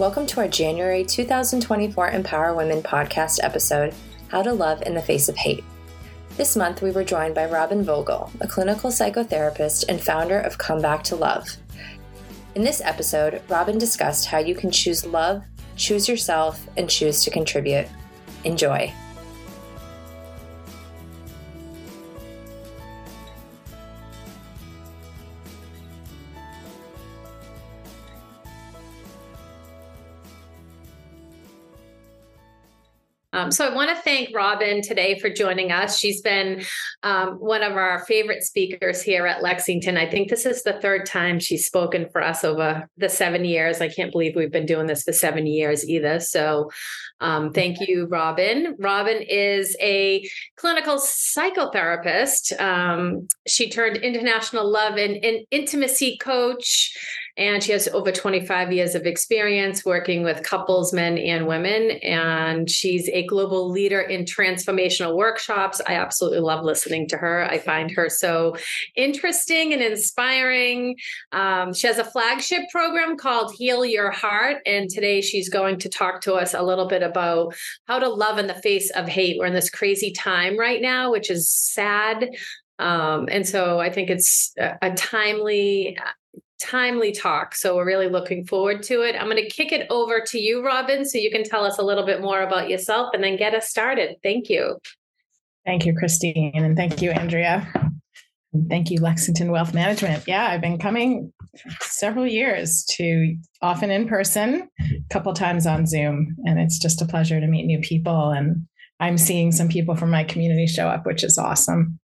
Welcome to our January 2024 Empower Women podcast episode How to Love in the Face of Hate. This month, we were joined by Robyn Vogel, a clinical psychotherapist and founder of Come Back to Love. In this episode, Robyn discussed how you can choose love, choose yourself, and choose to contribute. Enjoy. Um, so I want to thank Robyn today for joining us. She's been um, one of our favorite speakers here at Lexington. I think this is the third time she's spoken for us over the seven years. I can't believe we've been doing this for seven years either. So um, thank you, Robyn. Robyn is a clinical psychotherapist. Um, she turned international love and, and intimacy coach and she has over 25 years of experience working with couples, men and women. And she's a global leader in transformational workshops. I absolutely love listening to her. I find her so interesting and inspiring. Um, she has a flagship program called Heal Your Heart. And today she's going to talk to us a little bit about how to love in the face of hate. We're in this crazy time right now, which is sad. Um, and so I think it's a, a timely timely talk. So we're really looking forward to it. I'm going to kick it over to you, Robyn, so you can tell us a little bit more about yourself and then get us started. Thank you. Thank you, Christine. And thank you, Andrea. And thank you, Lexington Wealth Management. Yeah, I've been coming several years to often in person, a couple times on Zoom. And it's just a pleasure to meet new people. And I'm seeing some people from my community show up, which is awesome.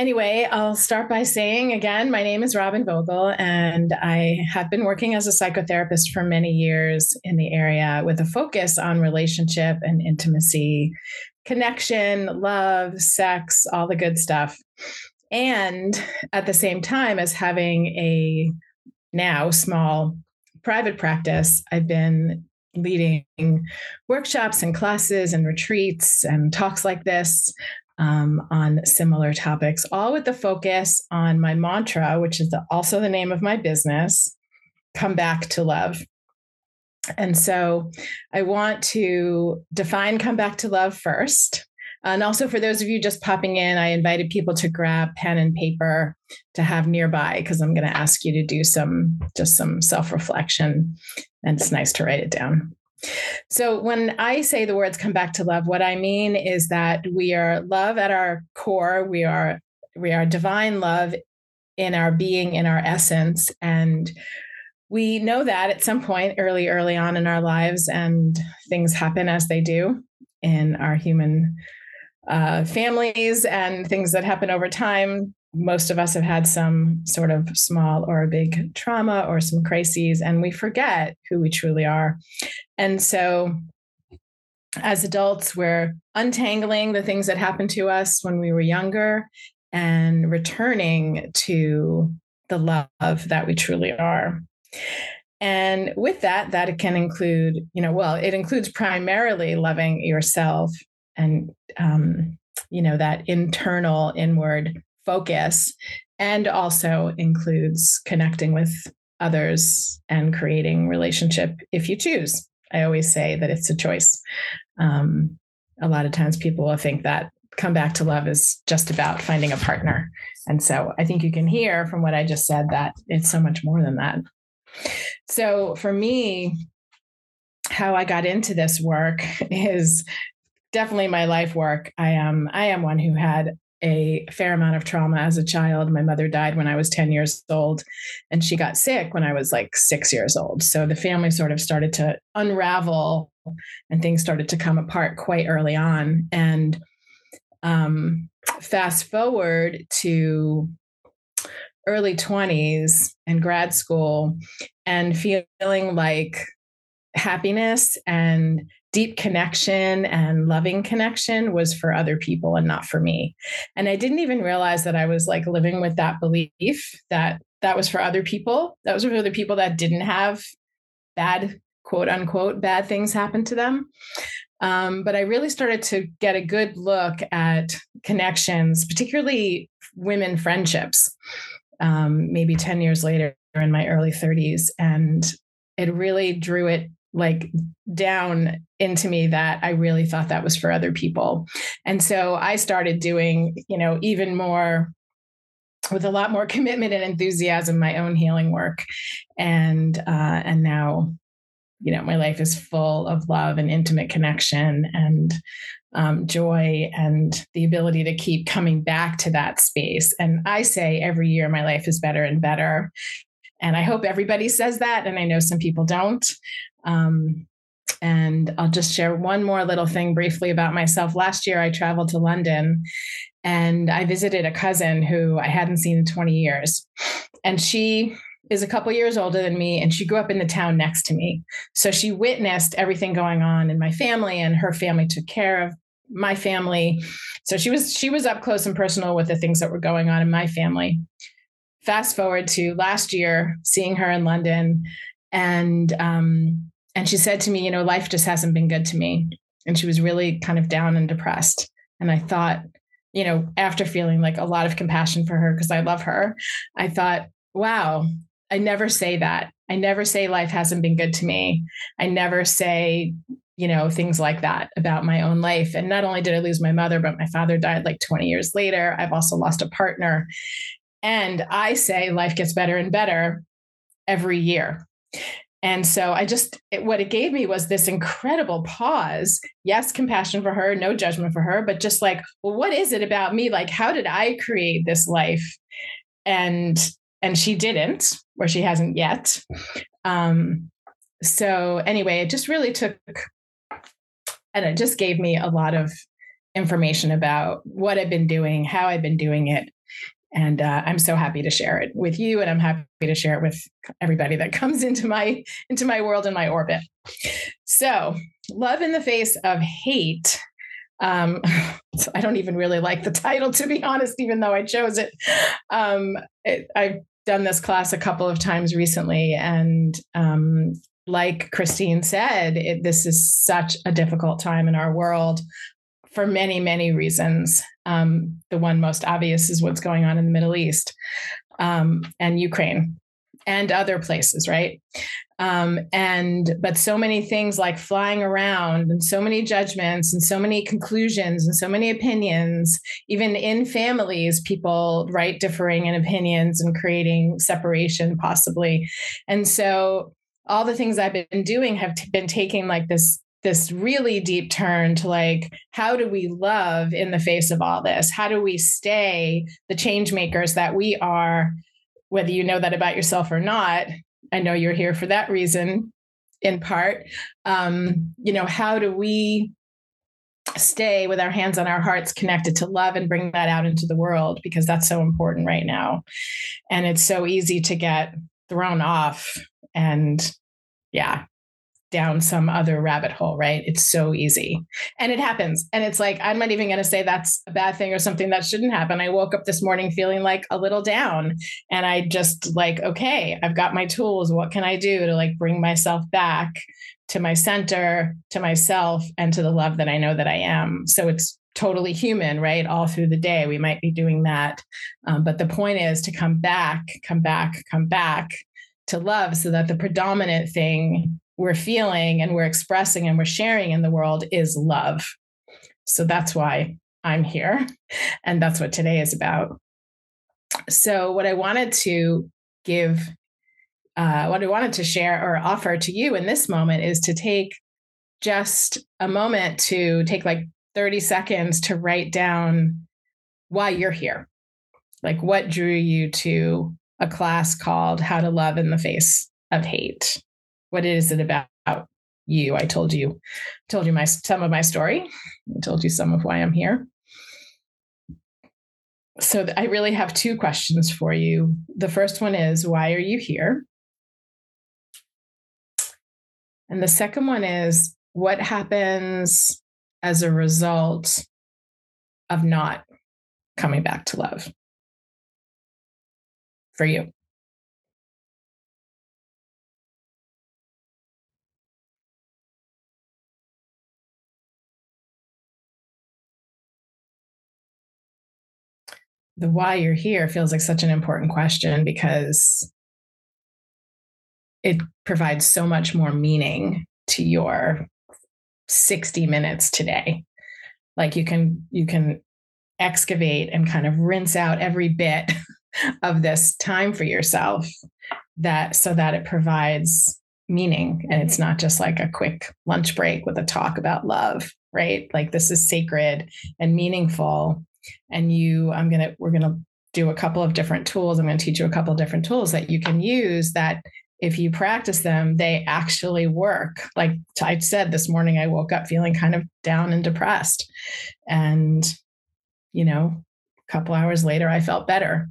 Anyway, I'll start by saying again, my name is Robyn Vogel, and I have been working as a psychotherapist for many years in the area with a focus on relationship and intimacy, connection, love, sex, all the good stuff. And at the same time as having a now small private practice, I've been leading workshops and classes and retreats and talks like this um, on similar topics, all with the focus on my mantra, which is the, also the name of my business come back to love. And so I want to define come back to love first. And also, for those of you just popping in, I invited people to grab pen and paper to have nearby because I'm going to ask you to do some just some self reflection. And it's nice to write it down. So when I say the words come back to love, what I mean is that we are love at our core. We are we are divine love in our being, in our essence. And we know that at some point early, early on in our lives, and things happen as they do in our human uh, families and things that happen over time most of us have had some sort of small or big trauma or some crises, and we forget who we truly are. And so, as adults, we're untangling the things that happened to us when we were younger and returning to the love that we truly are. And with that, that can include, you know, well, it includes primarily loving yourself and, um, you know, that internal inward focus and also includes connecting with others and creating relationship if you choose. I always say that it's a choice. Um, a lot of times people will think that come back to love is just about finding a partner. And so i think you can hear from what i just said that it's so much more than that. So for me how i got into this work is definitely my life work. I am i am one who had a fair amount of trauma as a child. My mother died when I was 10 years old, and she got sick when I was like six years old. So the family sort of started to unravel and things started to come apart quite early on. And um, fast forward to early 20s and grad school and feeling like happiness and deep connection and loving connection was for other people and not for me. And I didn't even realize that I was like living with that belief that that was for other people. That was for other people that didn't have bad, quote unquote, bad things happen to them. Um, but I really started to get a good look at connections, particularly women friendships, um, maybe 10 years later in my early 30s. And it really drew it like down into me that I really thought that was for other people. And so I started doing, you know, even more with a lot more commitment and enthusiasm my own healing work. And uh and now you know my life is full of love and intimate connection and um, joy and the ability to keep coming back to that space. And i say every year my life is better and better. And i hope everybody says that and i know some people don't um, and I'll just share one more little thing briefly about myself. Last year, I traveled to London and I visited a cousin who I hadn't seen in 20 years. And she is a couple years older than me and she grew up in the town next to me. So she witnessed everything going on in my family and her family took care of my family. So she was she was up close and personal with the things that were going on in my family. Fast forward to last year, seeing her in London, and um, and she said to me, you know, life just hasn't been good to me. And she was really kind of down and depressed. And I thought, you know, after feeling like a lot of compassion for her because I love her, I thought, wow, I never say that. I never say life hasn't been good to me. I never say, you know, things like that about my own life. And not only did I lose my mother, but my father died like 20 years later. I've also lost a partner. And I say life gets better and better every year. And so I just, it, what it gave me was this incredible pause. Yes, compassion for her, no judgment for her, but just like, well, what is it about me? Like, how did I create this life? And, and she didn't, or she hasn't yet. Um, so anyway, it just really took, and it just gave me a lot of information about what I've been doing, how I've been doing it, and uh, i'm so happy to share it with you and i'm happy to share it with everybody that comes into my into my world and my orbit so love in the face of hate um, i don't even really like the title to be honest even though i chose it, um, it i've done this class a couple of times recently and um, like christine said it, this is such a difficult time in our world for many, many reasons. Um, the one most obvious is what's going on in the Middle East um, and Ukraine and other places, right? Um, and but so many things like flying around and so many judgments and so many conclusions and so many opinions, even in families, people right differing in opinions and creating separation possibly. And so all the things I've been doing have t- been taking like this this really deep turn to like how do we love in the face of all this? How do we stay the change makers that we are whether you know that about yourself or not? I know you're here for that reason in part. Um, you know how do we stay with our hands on our hearts connected to love and bring that out into the world? Because that's so important right now. And it's so easy to get thrown off and yeah down some other rabbit hole, right? It's so easy. And it happens. And it's like, I'm not even going to say that's a bad thing or something that shouldn't happen. I woke up this morning feeling like a little down. And I just like, okay, I've got my tools. What can I do to like bring myself back to my center, to myself, and to the love that I know that I am? So it's totally human, right? All through the day, we might be doing that. Um, but the point is to come back, come back, come back to love so that the predominant thing we're feeling and we're expressing and we're sharing in the world is love. So that's why I'm here. And that's what today is about. So, what I wanted to give, uh, what I wanted to share or offer to you in this moment is to take just a moment to take like 30 seconds to write down why you're here. Like, what drew you to a class called How to Love in the Face of Hate? What is it about you? I told you, told you my some of my story. I told you some of why I'm here. So I really have two questions for you. The first one is why are you here? And the second one is what happens as a result of not coming back to love for you? The why you're here feels like such an important question because it provides so much more meaning to your 60 minutes today. Like you can you can excavate and kind of rinse out every bit of this time for yourself that so that it provides meaning. And it's not just like a quick lunch break with a talk about love right? Like this is sacred and meaningful and you i'm going to we're going to do a couple of different tools i'm going to teach you a couple of different tools that you can use that if you practice them, they actually work. Like I said this morning, I woke up feeling kind of down and depressed. And, you know, a couple hours later, I felt better.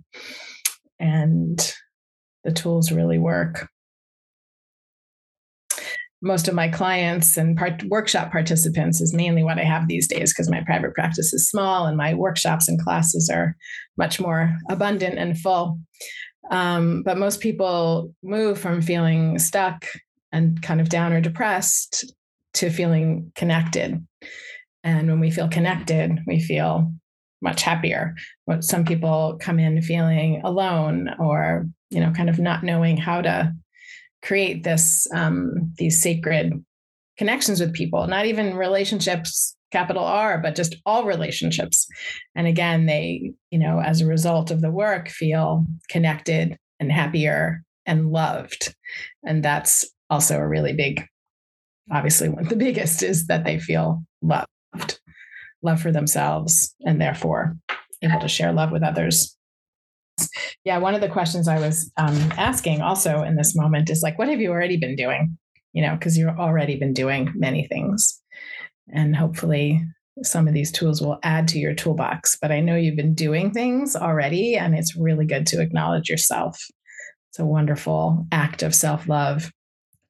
And the tools really work. Most of my clients and part, workshop participants is mainly what I have these days because my private practice is small and my workshops and classes are much more abundant and full. Um, but most people move from feeling stuck and kind of down or depressed to feeling connected. And when we feel connected, we feel much happier. What some people come in feeling alone or, you know, kind of not knowing how to create this um, these sacred connections with people, not even relationships capital R, but just all relationships. And again, they, you know, as a result of the work, feel connected and happier and loved. And that's also a really big, obviously, one of the biggest is that they feel loved, love for themselves, and therefore able to share love with others. Yeah, one of the questions I was um, asking also in this moment is like, what have you already been doing? You know, because you've already been doing many things. And hopefully, some of these tools will add to your toolbox. But I know you've been doing things already, and it's really good to acknowledge yourself. It's a wonderful act of self love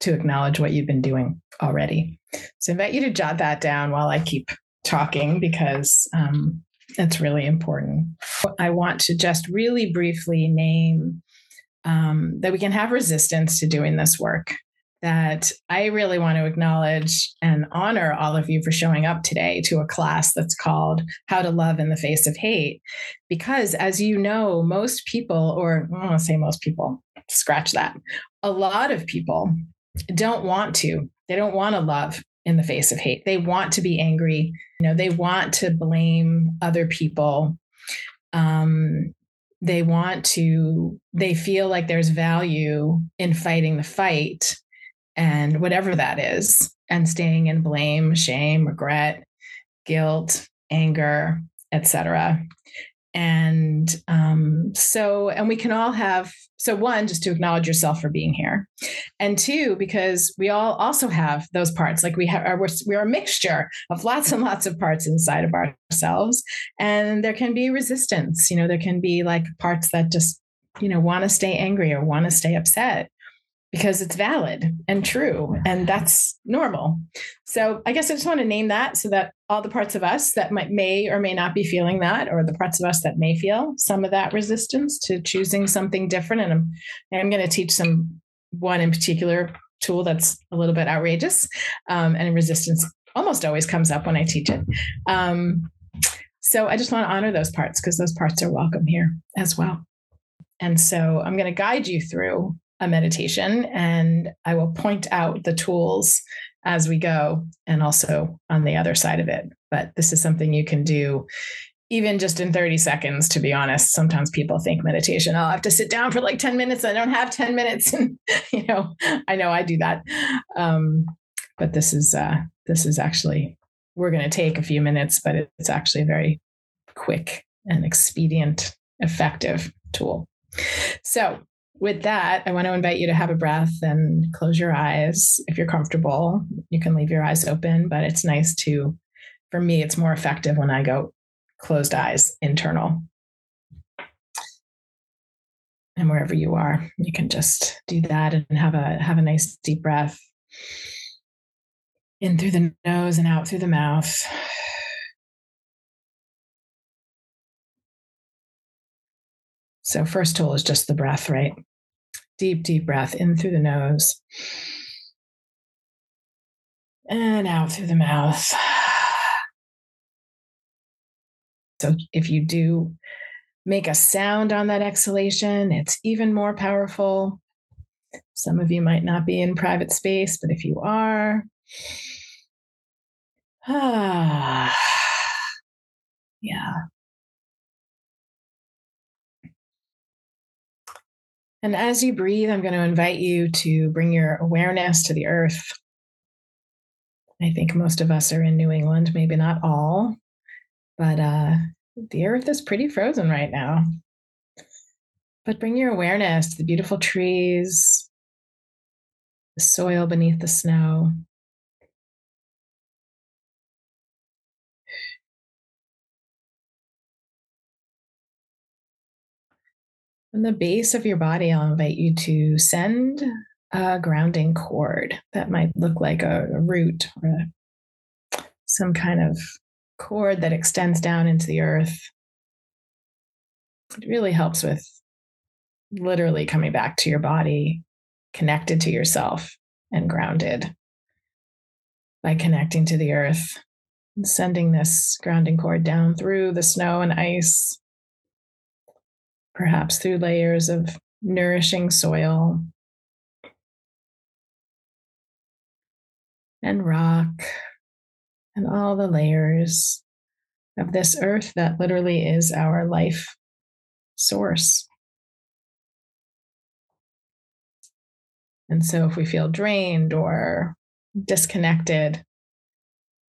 to acknowledge what you've been doing already. So I invite you to jot that down while I keep talking because um, it's really important. I want to just really briefly name um, that we can have resistance to doing this work that I really want to acknowledge and honor all of you for showing up today to a class that's called How to Love in the Face of Hate. Because as you know, most people, or I don't want to say most people, scratch that, a lot of people don't want to. They don't want to love in the face of hate. They want to be angry. You know, they want to blame other people. Um, they want to, they feel like there's value in fighting the fight and whatever that is, and staying in blame, shame, regret, guilt, anger, etc. And um, so, and we can all have so one, just to acknowledge yourself for being here, and two, because we all also have those parts. Like we have, we're, we're a mixture of lots and lots of parts inside of ourselves, and there can be resistance. You know, there can be like parts that just you know want to stay angry or want to stay upset because it's valid and true and that's normal. So i guess i just want to name that so that all the parts of us that might may or may not be feeling that or the parts of us that may feel some of that resistance to choosing something different and i'm, I'm going to teach some one in particular tool that's a little bit outrageous um, and resistance almost always comes up when i teach it. Um, so i just want to honor those parts because those parts are welcome here as well. And so i'm going to guide you through a meditation and I will point out the tools as we go and also on the other side of it. But this is something you can do even just in 30 seconds, to be honest. Sometimes people think meditation, oh, I have to sit down for like 10 minutes. I don't have 10 minutes. And, you know, I know I do that. Um, but this is, uh, this is actually, we're going to take a few minutes, but it's actually a very quick and expedient, effective tool. So with that, I want to invite you to have a breath and close your eyes. If you're comfortable, you can leave your eyes open, but it's nice to, for me, it's more effective when I go closed eyes, internal. And wherever you are, you can just do that and have a have a nice deep breath in through the nose and out through the mouth. So, first tool is just the breath, right? Deep, deep breath in through the nose and out through the mouth. So, if you do make a sound on that exhalation, it's even more powerful. Some of you might not be in private space, but if you are, ah, yeah. And as you breathe, I'm going to invite you to bring your awareness to the earth. I think most of us are in New England, maybe not all, but uh, the earth is pretty frozen right now. But bring your awareness to the beautiful trees, the soil beneath the snow. From the base of your body, I'll invite you to send a grounding cord that might look like a, root or a, some kind of cord that extends down into the earth. It really helps with literally coming back to your body, connected to yourself, and grounded by connecting to the earth and sending this grounding cord down through the snow and ice perhaps through layers of nourishing soil and rock and all the layers of this earth that literally is our life source. And so, if we feel drained or disconnected,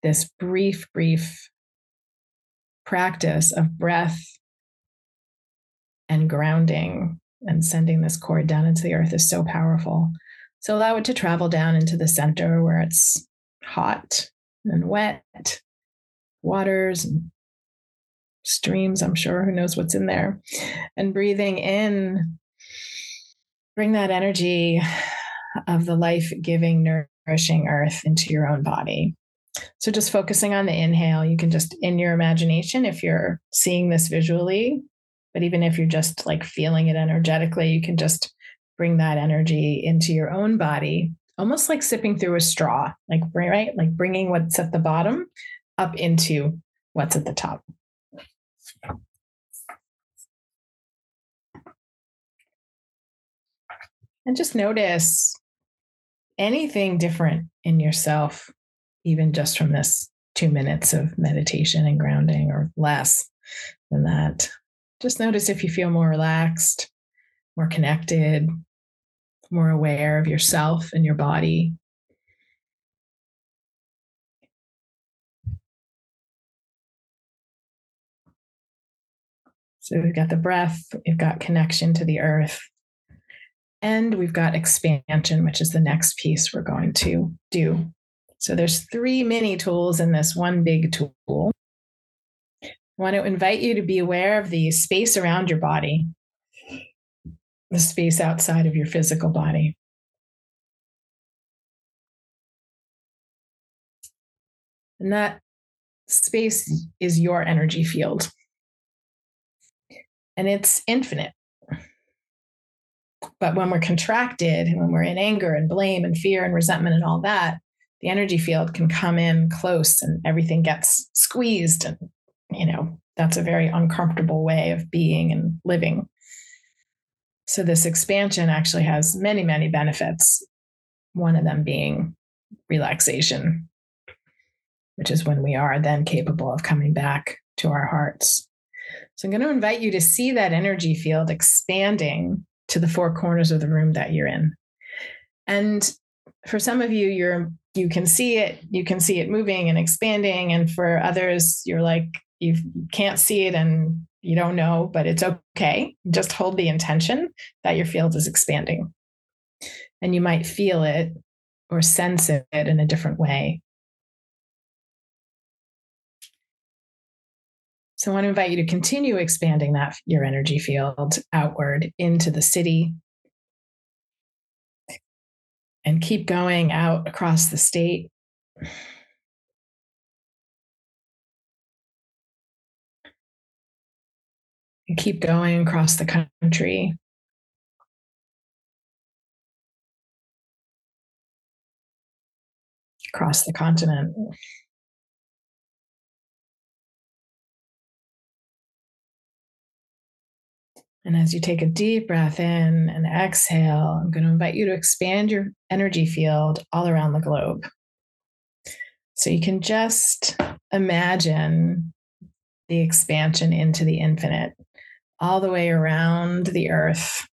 this brief, brief practice of breath and grounding and sending this cord down into the earth is so powerful. So allow it to travel down into the center where it's hot and wet, waters and streams, I'm sure, who knows what's in there. And breathing in, bring that energy of the life giving, nourishing earth into your own body. So just focusing on the inhale, you can just in your imagination, if you're seeing this visually, but even if you're just like feeling it energetically, you can just bring that energy into your own body, almost like sipping through a straw, like right, like bringing what's at the bottom up into what's at the top. And just notice anything different in yourself, even just from this two minutes of meditation and grounding or less than that. Just notice if you feel more relaxed, more connected, more aware of yourself and your body. So we've got the breath, we've got connection to the earth, and we've got expansion, which is the next piece we're going to do. So there's three mini tools in this one big tool. I want to invite you to be aware of the space around your body, the space outside of your physical body. And that space is your energy field. And it's infinite. But when we're contracted, when we're in anger and blame and fear and resentment and all that, the energy field can come in close and everything gets squeezed and you know, that's a very uncomfortable way of being and living. So, this expansion actually has many, many benefits. One of them being relaxation, which is when we are then capable of coming back to our hearts. So, I'm going to invite you to see that energy field expanding to the four corners of the room that you're in. And for some of you, you're you can see it, you can see it moving and expanding. And for others, you're like, you can't see it and you don't know, but it's okay. Just hold the intention that your field is expanding. And you might feel it or sense it in a different way. So I want to invite you to continue expanding that your energy field outward into the city and keep going out across the state keep going across the country. Across the continent. And as you take a deep breath in and exhale, I'm going to invite you to expand your energy field all around the globe. So you can just imagine the expansion into the infinite, all the way around the earth.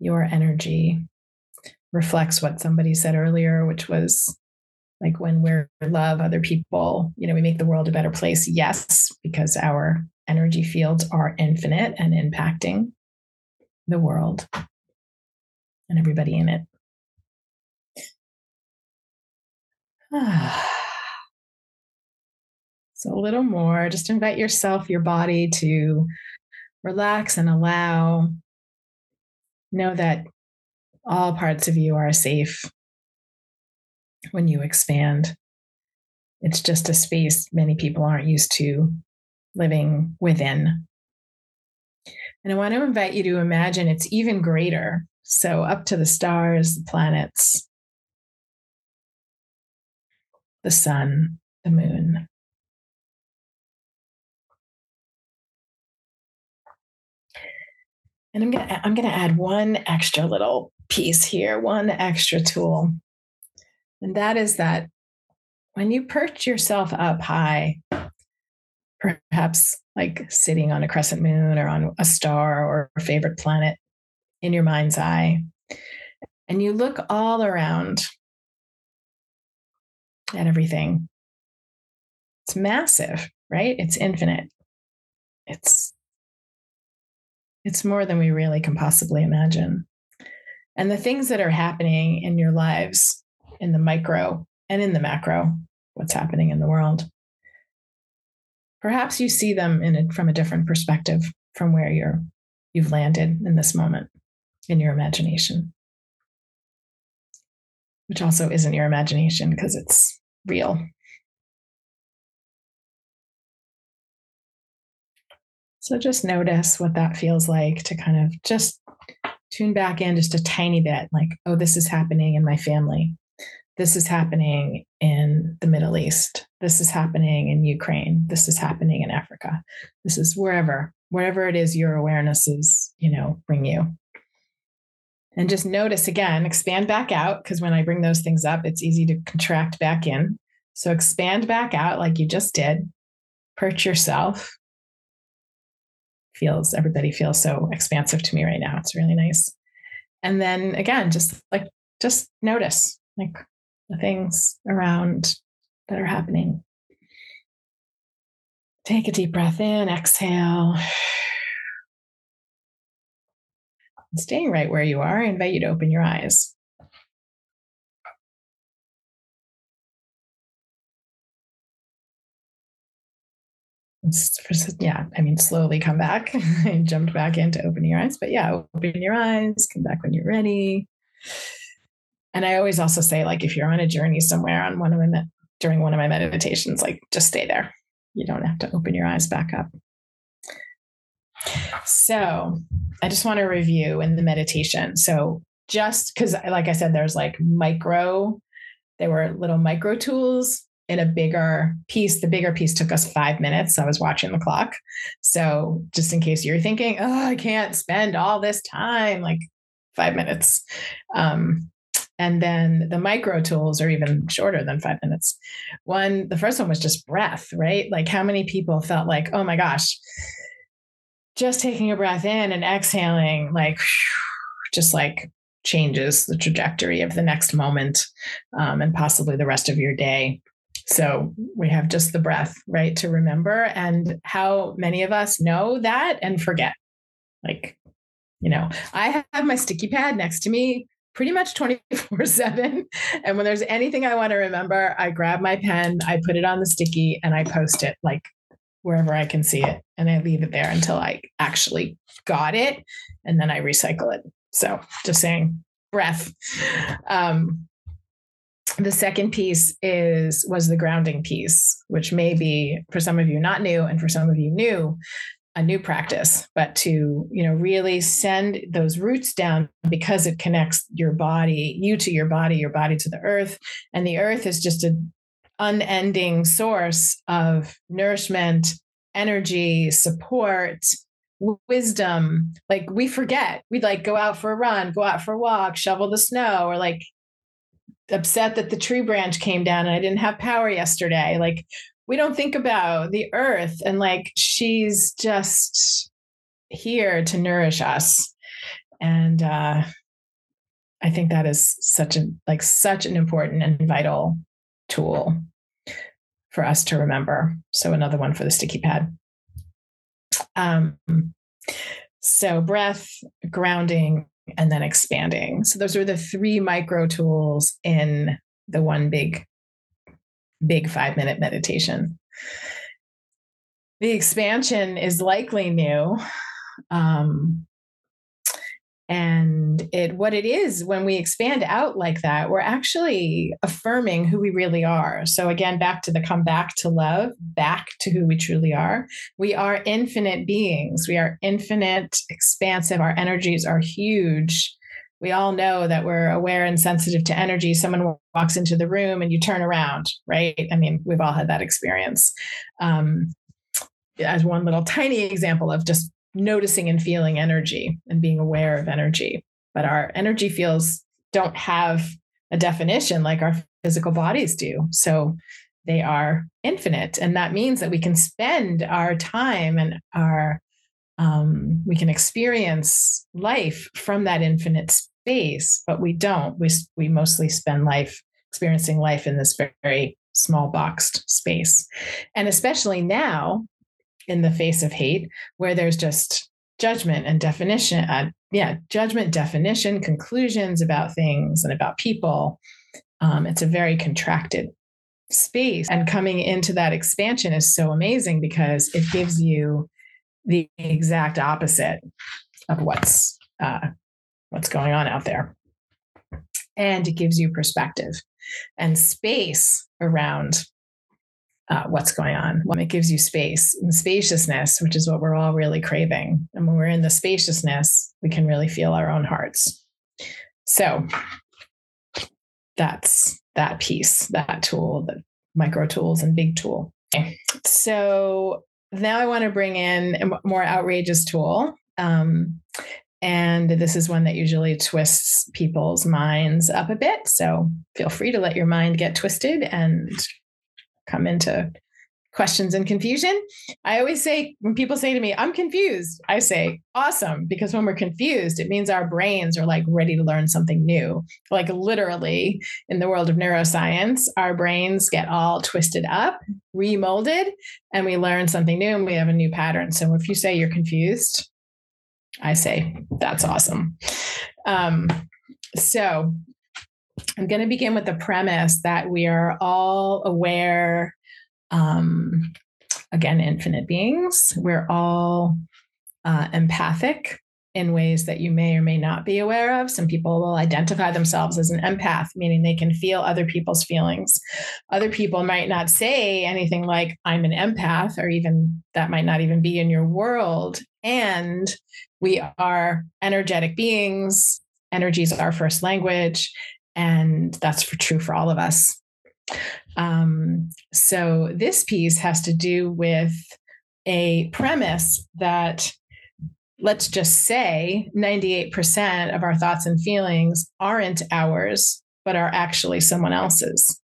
Your energy reflects what somebody said earlier, which was like when we're love other people, you know, we make the world a better place. Yes, because our energy fields are infinite and impacting the world and everybody in it. so, a little more, just invite yourself, your body to relax and allow. Know that all parts of you are safe when you expand. It's just a space many people aren't used to living within. And I want to invite you to imagine it's even greater. So, up to the stars, the planets, the sun, the moon. And I'm gonna I'm gonna add one extra little piece here, one extra tool. And that is that when you perch yourself up high, perhaps like sitting on a crescent moon or on a star or a favorite planet in your mind's eye, and you look all around at everything, it's massive, right? It's infinite. It's it's more than we really can possibly imagine. And the things that are happening in your lives in the micro and in the macro, what's happening in the world. Perhaps you see them in a, from a different perspective from where you're you've landed in this moment in your imagination. Which also isn't your imagination because it's real. So just notice what that feels like to kind of just tune back in just a tiny bit like, oh, this is happening in my family this is happening in the Middle East. This is happening in Ukraine. This is happening in Africa. This is wherever, wherever it is your awareness is, you know, bring you. And just notice again, expand back out, because when I bring those things up, it's easy to contract back in. So expand back out like you just did. Perch yourself. Feels, everybody feels so expansive to me right now. It's really nice. And then again, just like, just notice, like, the things around that are happening. Take a deep breath in, exhale. Staying right where you are, I invite you to open your eyes. Yeah, I mean, slowly come back. I jumped back into opening your eyes, but yeah, open your eyes, come back when you're ready. And I always also say, like, if you're on a journey somewhere on one of my during one of my meditations, like just stay there. You don't have to open your eyes back up. So I just want to review in the meditation. So just because, like I said, there's like micro, there were little micro tools in a bigger piece. The bigger piece took us five minutes. I was watching the clock. So just in case you're thinking, oh, I can't spend all this time, like five minutes. Um, and then the micro tools are even shorter than five minutes. One, the first one was just breath, right? Like how many people felt like, oh my gosh, just taking a breath in and exhaling, like just like changes the trajectory of the next moment um, and possibly the rest of your day. So we have just the breath, right, to remember. And how many of us know that and forget? Like, you know, I have my sticky pad next to me pretty much 24 7. And when there's anything I want to remember, I grab my pen, I put it on the sticky, and I post it like wherever I can see it. And I leave it there until I actually got it. And then I recycle it. So just saying, breath. Um, the second piece is was the grounding piece which may be for some of you not new and for some of you new a new practice but to you know really send those roots down because it connects your body you to your body your body to the earth and the earth is just an unending source of nourishment energy support wisdom. Like we forget. We'd like go out for a run, go out for a walk, shovel the snow, or like upset that the tree branch came down and I didn't have power yesterday. Like we don't think about the earth and like she's just here to nourish us. And uh I think that is such a like such an important and vital tool for us to remember. So another one for the sticky pad. Um, so breath, grounding, and then expanding. So those are the three micro tools in the one big, big five minute meditation. The expansion is likely new. Um, and it what it is when we expand out like that we're actually affirming who we really are. So again back to the come back to love back to who we truly are. We are infinite beings. We are infinite expansive. Our energies are huge. We all know that we're aware and sensitive to energy. Someone walks into the room and you turn around right? I mean we've all had that experience. Um, as one little tiny example of just noticing and feeling energy and being aware of energy. But our energy fields don't have a definition like our physical bodies do. So they are infinite. And that means that we can spend our time and our, um, we can experience life from that infinite space, but we don't. We, we mostly spend life experiencing life in this very small boxed space. And especially now, in the face of hate where there's just judgment and definition uh, yeah judgment definition conclusions about things and about people. Um, it's a very contracted space. And coming into that expansion is so amazing because it gives you the exact opposite of what's uh, what's going on out there. And it gives you perspective and space around uh, what's going on. It gives you space and spaciousness, which is what we're all really craving. And when we're in the spaciousness, we can really feel our own hearts. So that's that piece, that tool, the micro tools and big tool. Okay. So now I want to bring in a more outrageous tool. Um, and this is one that usually twists people's minds up a bit. So feel free to let your mind get twisted and come into questions and confusion. I always say, when people say to me, I'm confused, I say, awesome. Because when we're confused, it means our brains are like ready to learn something new. Like literally in the world of neuroscience, our brains get all twisted up, remolded, and we learn something new and we have a new pattern. So if you say you're confused, I say, that's awesome. Um, so I'm going to begin with the premise that we are all aware, um, again, infinite beings. We're all uh, empathic in ways that you may or may not be aware of. Some people will identify themselves as an empath, meaning they can feel other people's feelings. Other people might not say anything like, I'm an empath, or even that might not even be in your world. And we are energetic beings. Energy is our first language. And that's for, true for all of us. Um, so this piece has to do with a premise that let's just say 98% of our thoughts and feelings aren't ours, but are actually someone else's.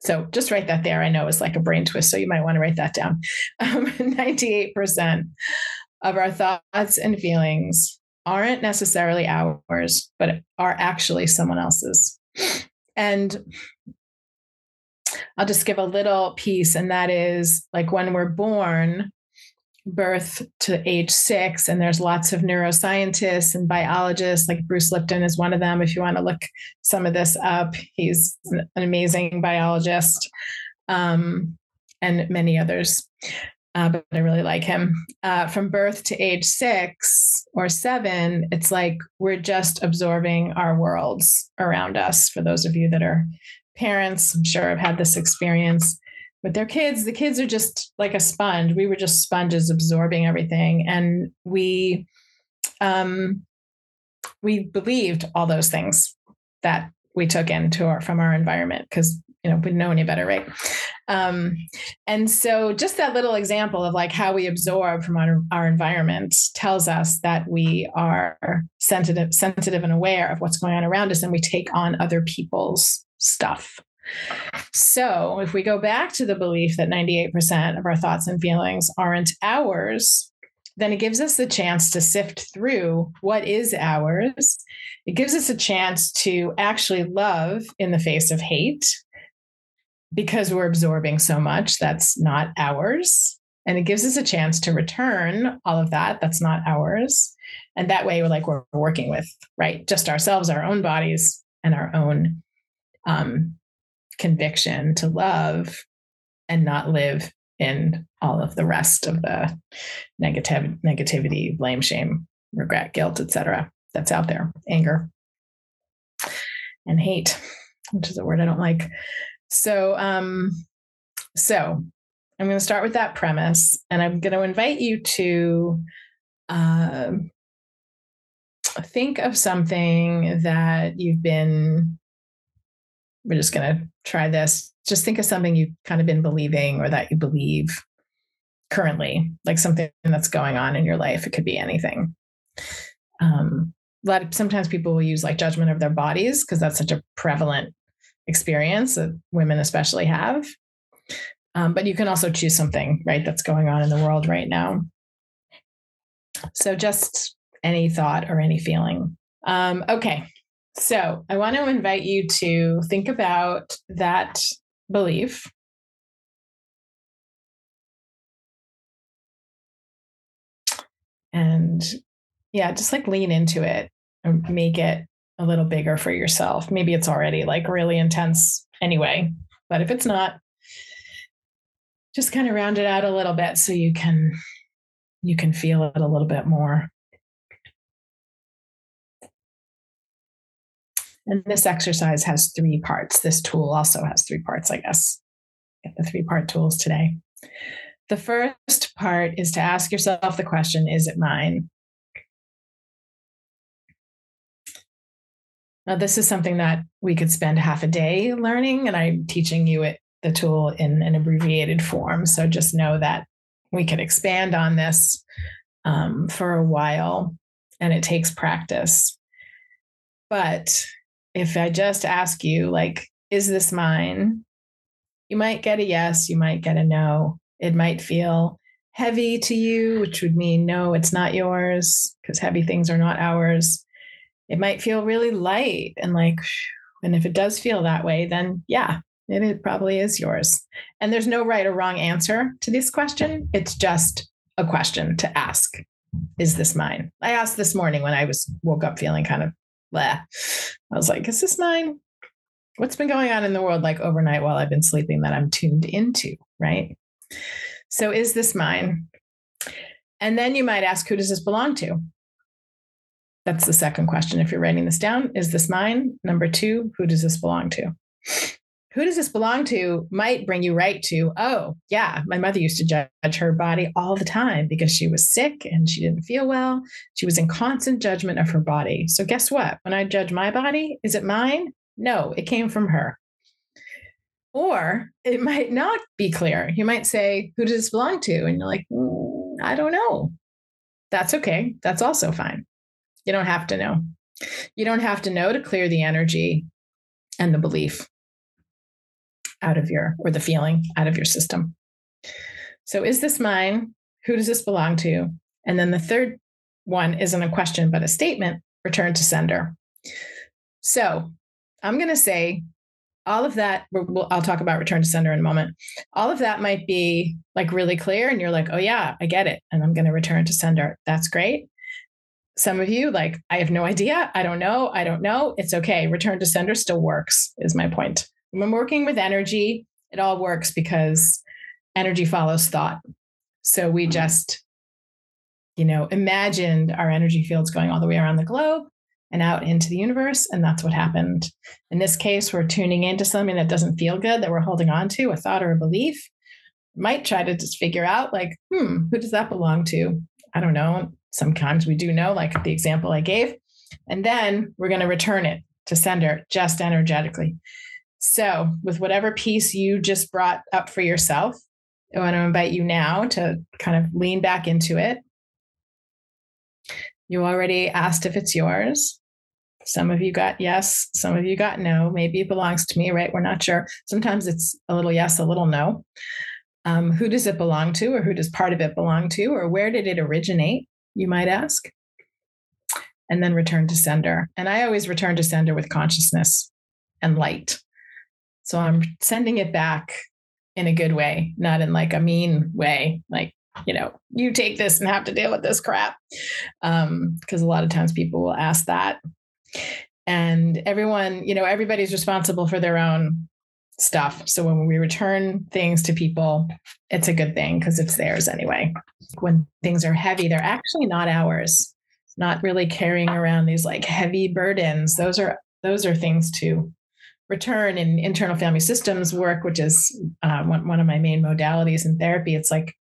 So just write that there. I know it's like a brain twist, so you might want to write that down. Um, 98% of our thoughts and feelings aren't necessarily ours, but are actually someone else's. And I'll just give a little piece, and that is like when we're born, birth to age six, and there's lots of neuroscientists and biologists, like Bruce Lipton is one of them. If you want to look some of this up, he's an amazing biologist, um, and many others uh, but I really like him. Uh, from birth to age six or seven, it's like we're just absorbing our worlds around us. For those of you that are parents, I'm sure have had this experience with their kids. The kids are just like a sponge. We were just sponges absorbing everything, and we um, we believed all those things that we took into our from our environment because you know we know any better right? Um, and so just that little example of like how we absorb from our, our environment tells us that we are sensitive sensitive and aware of what's going on around us and we take on other people's stuff. So if we go back to the belief that 98% of our thoughts and feelings aren't ours then it gives us the chance to sift through what is ours. It gives us a chance to actually love in the face of hate because we're absorbing so much that's not ours. And it gives us a chance to return all of that that's not ours. And that way, we're like, we're working with, right? Just ourselves, our own bodies, and our own um, conviction to love and not live in all of the rest of the negative negativity, blame, shame, regret, guilt, etc. that's out there. Anger and hate, which is a word I don't like. So um so I'm going to start with that premise and I'm going to invite you to uh, think of something that you've been we're just going to try this just think of something you've kind of been believing or that you believe currently, like something that's going on in your life. It could be anything. Um, a lot of, sometimes people will use like judgment of their bodies because that's such a prevalent experience that women especially have. Um, but you can also choose something, right, that's going on in the world right now. So just any thought or any feeling. Um, okay. So I want to invite you to think about that belief. And yeah just like lean into it and make it a little bigger for yourself. Maybe it's already like really intense anyway but if it's not just kind of round it out a little bit so you can you can feel it a little bit more And this exercise has three parts. This tool also has three parts, I guess. Get the three part tools today. The first part is to ask yourself the question Is it mine? Now, this is something that we could spend half a day learning, and I'm teaching you it, the tool in an abbreviated form. So just know that we could expand on this um, for a while, and it takes practice. But if I just ask you, like, is this mine? You might get a yes, you might get a no. It might feel heavy to you, which would mean no, it's not yours, because heavy things are not ours. It might feel really light and like, and if it does feel that way, then yeah, it, it probably is yours. And there's no right or wrong answer to this question. It's just a question to ask Is this mine? I asked this morning when I was woke up feeling kind of Blah. I was like, is this mine? What's been going on in the world like overnight while I've been sleeping that I'm tuned into? Right. So is this mine? And then you might ask, who does this belong to? That's the second question. If you're writing this down, is this mine? Number two, who does this belong to? Who does this belong to might bring you right to, oh, yeah, my mother used to judge her body all the time because she was sick and she didn't feel well. She was in constant judgment of her body. So, guess what? When I judge my body, is it mine? No, it came from her. Or it might not be clear. You might say, who does this belong to? And you're like, mm, I don't know. That's okay. That's also fine. You don't have to know. You don't have to know to clear the energy and the belief out of your, or the feeling out of your system. So is this mine? Who does this belong to? And then the third one isn't a question, but a statement return to sender. So I'm going to say all of that, I'll talk about return to sender in a moment. All of that might be like really clear, and you're like, oh, yeah, I get it. And I'm going to return to sender. That's great. Some of you, like, I have no idea. I don't know. I don't know. It's okay. Return to sender still works, is my point. When working with energy, it all works because energy follows thought. So we mm-hmm. just, you know, imagined our energy fields going all the way around the globe and out into the universe. And that's what happened. In this case, we're tuning into something that doesn't feel good that we're holding on to, a thought or a belief. Might try to just figure out, like, hmm, who does that belong to? I don't know. Sometimes we do know, like the example I gave. And then we're going to return it to sender just energetically. So, with whatever piece you just brought up for yourself, I want to invite you now to kind of lean back into it. You already asked if it's yours. Some of you got yes, some of you got no. Maybe it belongs to me, right? We're not sure. Sometimes it's a little yes, a little no. Um, who does it belong to, or who does part of it belong to, or where did it originate? You might ask. And then return to sender. And I always return to sender with consciousness and light. So I'm sending it back in a good way, not in like a mean way, like, you know, you take this and have to deal with this crap. Um, because a lot of times people will ask that. And everyone, you know, everybody's responsible for their own stuff. So when we return things to people, it's a good thing because it's theirs anyway. When things are heavy, they're actually not ours. Not really carrying around these like heavy burdens. Those are those are things to return in internal family systems work, which is uh, one, one of my main modalities in therapy. It's like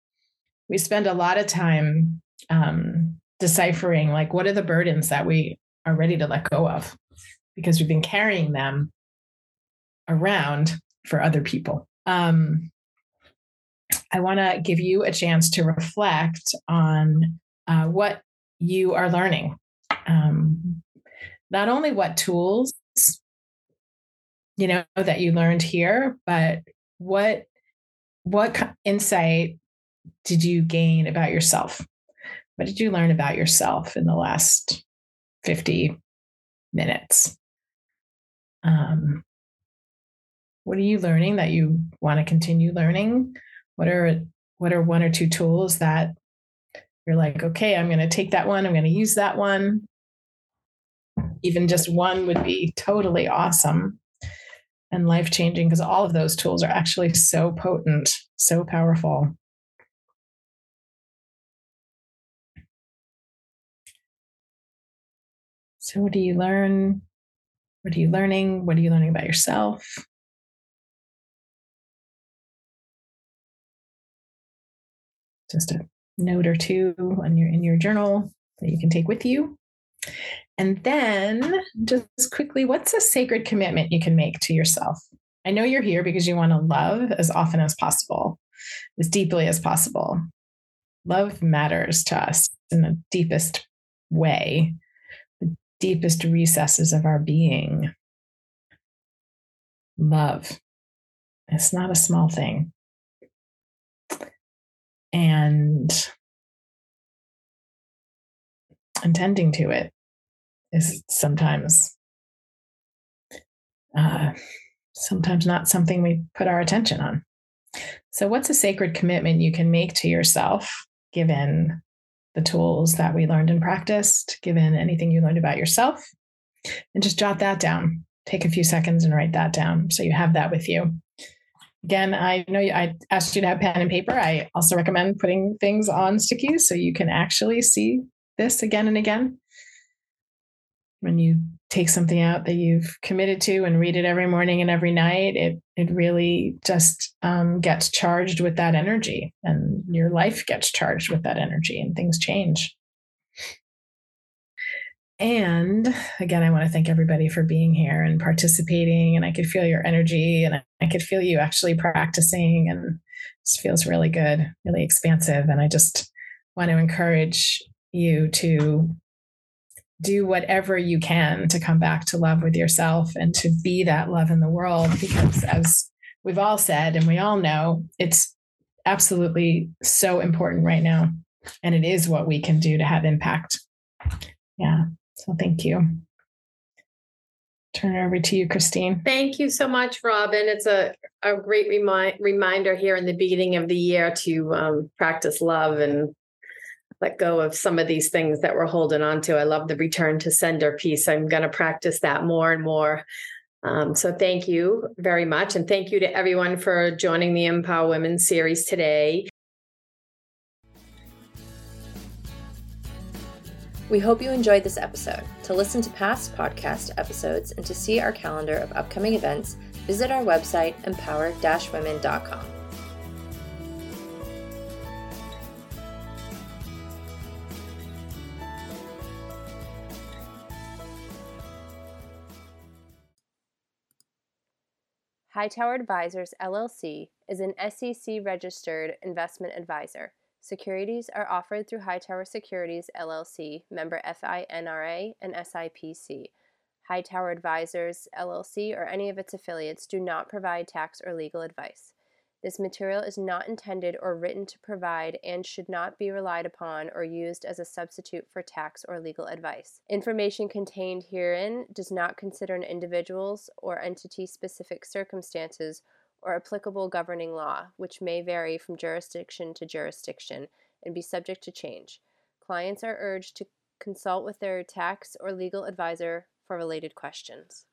we spend a lot of time um, deciphering like what are the burdens that we are ready to let go of because we've been carrying them around for other people. Um, I want to give you a chance to reflect on uh, what you are learning. Um, not only what tools, you know, that you learned here, but what what insight did you gain about yourself? What did you learn about yourself in the last 50 minutes? Um, what are you learning that you want to continue learning what are what are one or two tools that you're like okay i'm going to take that one i'm going to use that one even just one would be totally awesome and life changing because all of those tools are actually so potent so powerful. So what do you learn? What are you learning? What are you learning about yourself? Just a note or two on your in your journal that you can take with you. And then just quickly, what's a sacred commitment you can make to yourself? I know you're here because you want to love as often as possible, as deeply as possible. Love matters to us in the deepest way, the deepest recesses of our being. Love. It's not a small thing and attending to it is sometimes uh, sometimes not something we put our attention on so what's a sacred commitment you can make to yourself given the tools that we learned and practiced given anything you learned about yourself and just jot that down take a few seconds and write that down so you have that with you Again, I know I asked you to have pen and paper. I also recommend putting things on stickies so you can actually see this again and again. When you take something out that you've committed to and read it every morning and every night, it it really just um, gets charged with that energy, and your life gets charged with that energy, and things change. And again, I want to thank everybody for being here and participating. And I could feel your energy and I could feel you actually practicing. And this feels really good, really expansive. And I just want to encourage you to do whatever you can to come back to love with yourself and to be that love in the world. Because as we've all said, and we all know, it's absolutely so important right now. And it is what we can do to have impact. Yeah. So thank you. Turn it over to you, Christine. Thank you so much, Robyn. It's a, a great remind, reminder here in the beginning of the year to um, practice love and let go of some of these things that we're holding on to. I love the return to sender piece. I'm going to practice that more and more. Um, so thank you very much. And thank you to everyone for joining the Empower Women series today. We hope you enjoyed this episode. To listen to past podcast episodes and to see our calendar of upcoming events, visit our website, empower-women.com. Hightower Advisors LLC is an SEC registered investment advisor. Securities are offered through Hightower Securities LLC, member FINRA and SIPC. Hightower Advisors LLC or any of its affiliates do not provide tax or legal advice. This material is not intended or written to provide and should not be relied upon or used as a substitute for tax or legal advice. Information contained herein does not consider an individual's or entity specific circumstances or applicable governing law, which may vary from jurisdiction to jurisdiction and be subject to change. Clients are urged to consult with their tax or legal advisor for related questions.